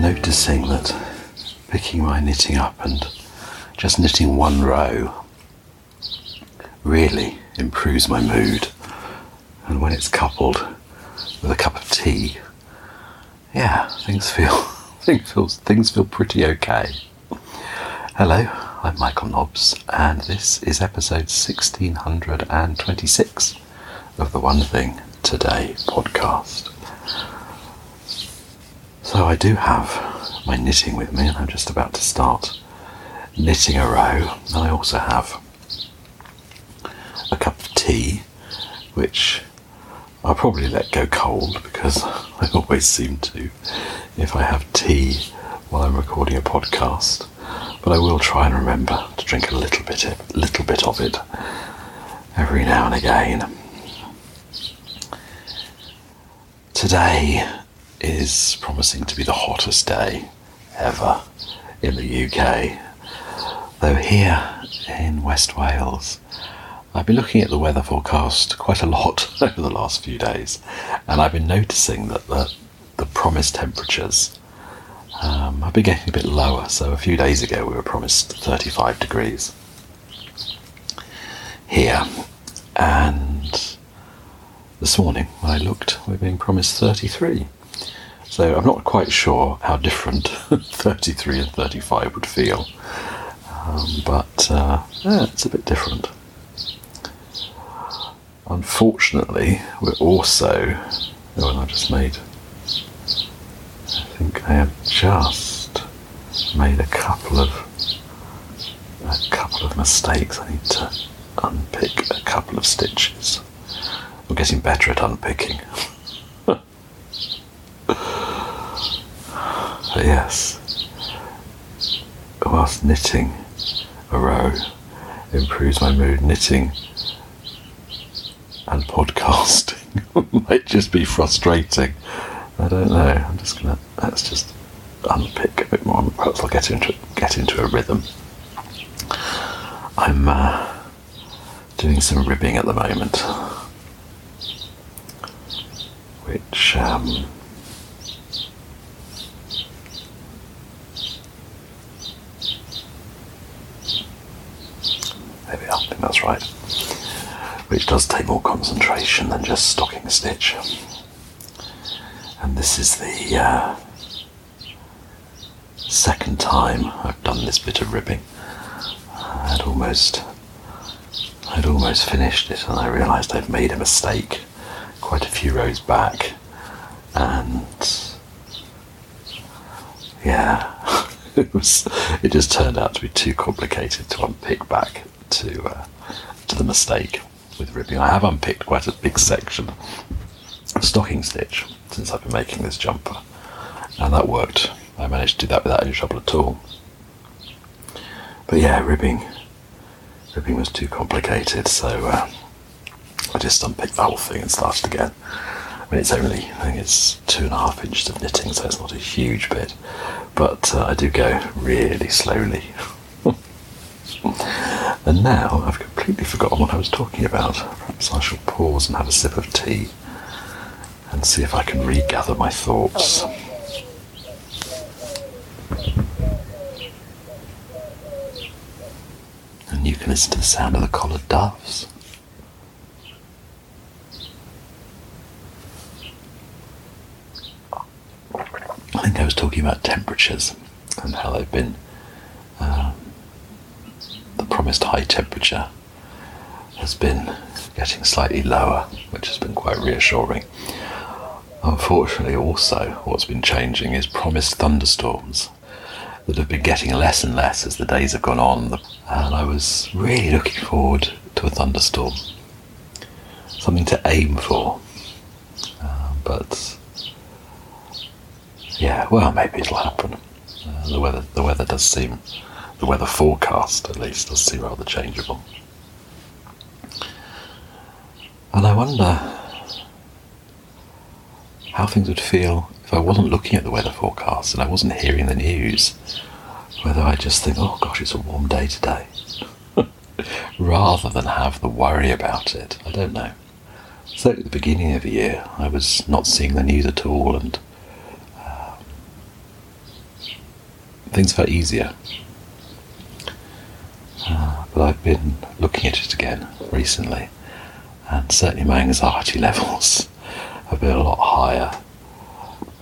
Noticing that picking my knitting up and just knitting one row really improves my mood. And when it's coupled with a cup of tea, yeah, things feel things feel things feel pretty okay. Hello, I'm Michael Nobbs, and this is episode 1626 of the One Thing Today podcast. So I do have my knitting with me, and I'm just about to start knitting a row. And I also have a cup of tea, which I'll probably let go cold because I always seem to if I have tea while I'm recording a podcast. But I will try and remember to drink a little bit, a little bit of it every now and again. Today is promising to be the hottest day ever in the UK. Though here in West Wales, I've been looking at the weather forecast quite a lot over the last few days, and I've been noticing that the, the promised temperatures um, have been getting a bit lower. So a few days ago, we were promised 35 degrees here, and this morning when I looked, we're being promised 33. So I'm not quite sure how different 33 and 35 would feel, um, but uh, yeah, it's a bit different. Unfortunately, we're also. Oh, and I just made. I think I have just made a couple of a couple of mistakes. I need to unpick a couple of stitches. I'm getting better at unpicking. yes, whilst knitting a row improves my mood, knitting and podcasting might just be frustrating. I don't know. I'm just gonna let's just unpick a bit more. Perhaps I'll get into get into a rhythm. I'm uh, doing some ribbing at the moment, which. Um, Maybe I think right. Which does take more concentration than just stocking stitch. And this is the uh, second time I've done this bit of ribbing. I'd almost, I'd almost finished it, and I realised I'd made a mistake quite a few rows back, and yeah, it was. It just turned out to be too complicated to unpick back to uh, to the mistake with ribbing. I have unpicked quite a big section of stocking stitch since I've been making this jumper, and that worked. I managed to do that without any trouble at all. But yeah, ribbing, ribbing was too complicated, so uh, I just unpicked the whole thing and started again. I mean, it's only I think it's two and a half inches of knitting, so it's not a huge bit, but uh, I do go really slowly. And now I've completely forgotten what I was talking about. Perhaps I shall pause and have a sip of tea and see if I can regather my thoughts. And you can listen to the sound of the collared doves. I think I was talking about temperatures and how they've been promised high temperature has been getting slightly lower, which has been quite reassuring. Unfortunately, also, what's been changing is promised thunderstorms that have been getting less and less as the days have gone on. And I was really looking forward to a thunderstorm, something to aim for. Uh, but yeah, well, maybe it'll happen. Uh, the weather, the weather does seem the weather forecast, at least, does seem rather changeable. And I wonder how things would feel if I wasn't looking at the weather forecast and I wasn't hearing the news. Whether I just think, oh gosh, it's a warm day today, rather than have the worry about it. I don't know. So at the beginning of the year, I was not seeing the news at all, and uh, things felt easier. Uh, but I've been looking at it again recently, and certainly my anxiety levels have been a lot higher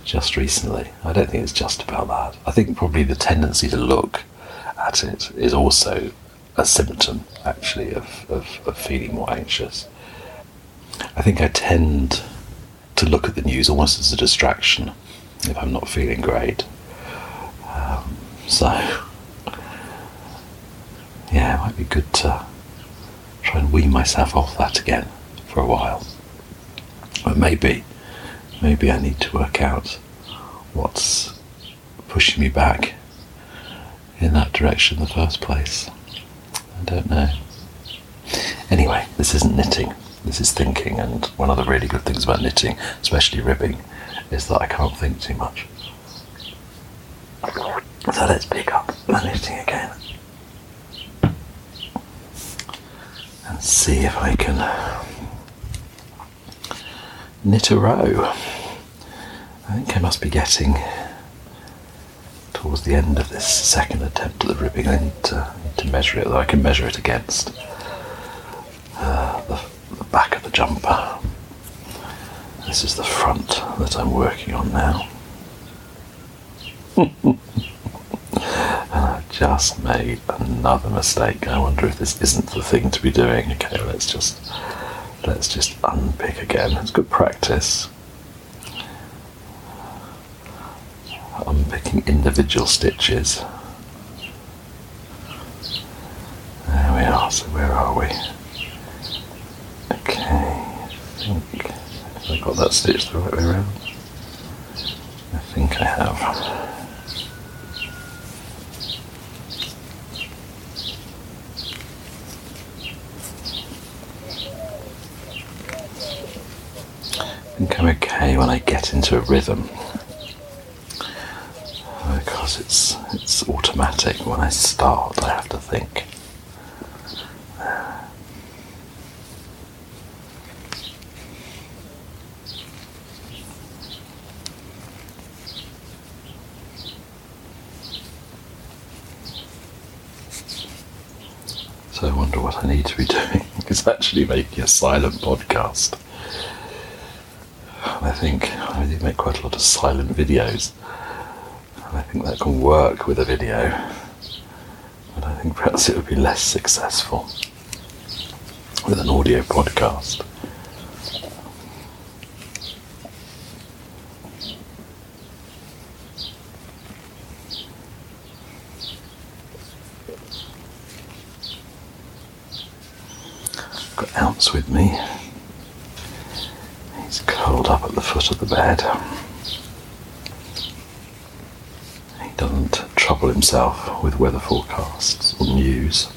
just recently. I don't think it's just about that. I think probably the tendency to look at it is also a symptom, actually, of, of, of feeling more anxious. I think I tend to look at the news almost as a distraction if I'm not feeling great. Um, so, yeah, it might be good to try and wean myself off that again for a while. But maybe, maybe I need to work out what's pushing me back in that direction in the first place. I don't know. Anyway, this isn't knitting, this is thinking, and one of the really good things about knitting, especially ribbing, is that I can't think too much. So let's pick up the knitting again and see if I can knit a row. I think I must be getting towards the end of this second attempt at the ribbing. I need to, to measure it, though I can measure it against uh, the, the back of the jumper. This is the front that I'm working on now. just made another mistake. I wonder if this isn't the thing to be doing. Okay, let's just let's just unpick again. It's good practice. Unpicking individual stitches. There we are. So where are we? Okay, I think I got that stitch the right way around. I think I have. I think I'm okay when I get into a rhythm oh, because it's it's automatic. When I start, I have to think. So I wonder what I need to be doing. It's actually making a silent podcast. I think I do make quite a lot of silent videos. And I think that can work with a video. But I think perhaps it would be less successful with an audio podcast. Got Ounce with me. He's curled up at the foot of the bed. He doesn't trouble himself with weather forecasts or news.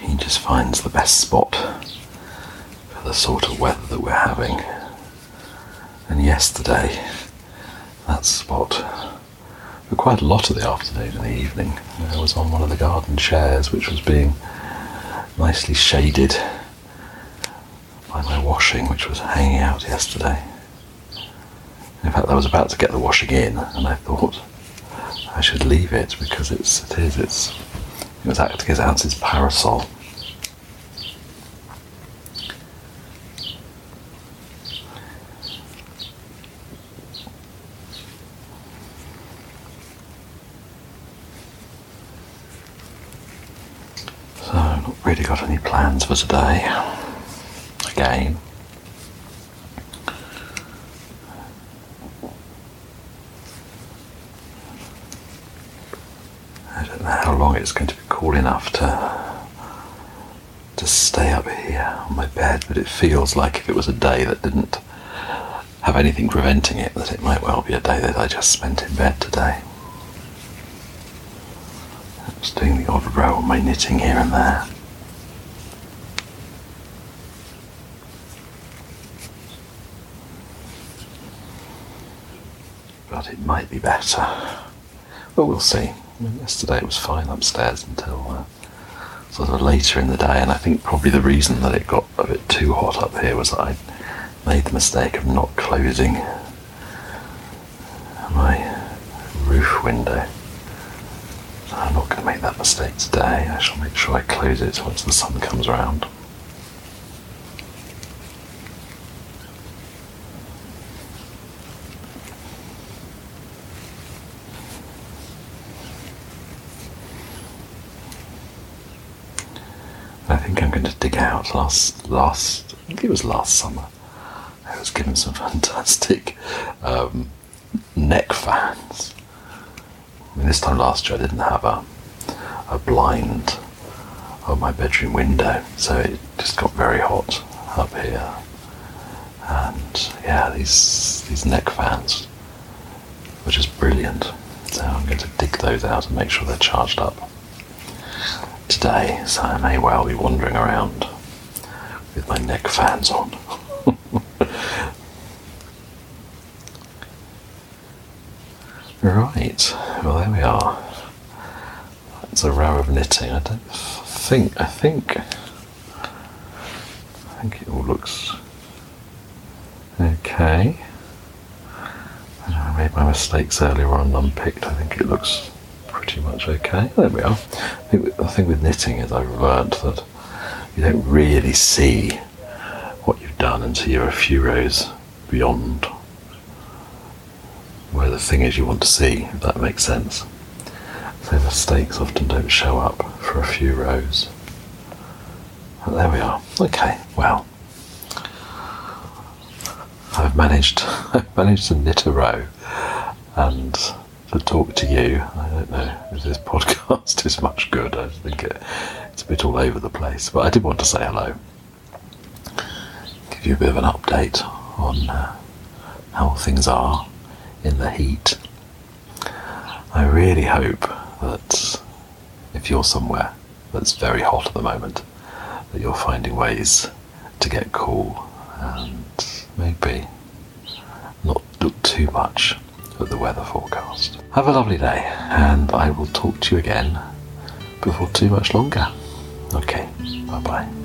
He just finds the best spot for the sort of weather that we're having. And yesterday, that spot, for quite a lot of the afternoon and the evening, I was on one of the garden chairs which was being nicely shaded washing, which was hanging out yesterday. In fact, I was about to get the washing in, and I thought I should leave it because it's it is it's it was acting as Ounce's parasol. So, not really got any plans for today. Again. I don't know how long it's going to be cool enough to to stay up here on my bed, but it feels like if it was a day that didn't have anything preventing it, that it might well be a day that I just spent in bed today. Just doing the odd row on my knitting here and there. But it might be better. Well, we'll see. I mean, yesterday it was fine upstairs until uh, sort of later in the day, and I think probably the reason that it got a bit too hot up here was that I made the mistake of not closing my roof window. I'm not going to make that mistake today. I shall make sure I close it once the sun comes around. I think I'm going to dig out last last. I think it was last summer. I was given some fantastic um, neck fans. I mean, this time last year I didn't have a a blind on my bedroom window, so it just got very hot up here. And yeah, these these neck fans were just brilliant. So I'm going to dig those out and make sure they're charged up today, so I may well be wandering around with my neck fans on. right, well there we are. That's a row of knitting. I don't think I think I think it all looks okay. I made my mistakes earlier on unpicked. I think it looks pretty much okay. There we are. I think the thing with knitting is I've learnt that you don't really see what you've done until you're a few rows beyond where the thing is you want to see, if that makes sense. So mistakes often don't show up for a few rows. There we are. Okay, well. I've managed I've managed to knit a row and to talk to you. I don't know if this podcast is much good. I think it, it's a bit all over the place. But I did want to say hello, give you a bit of an update on uh, how things are in the heat. I really hope that if you're somewhere that's very hot at the moment, that you're finding ways to get cool and maybe not look too much the weather forecast. Have a lovely day, and I will talk to you again before too much longer. Okay, bye bye.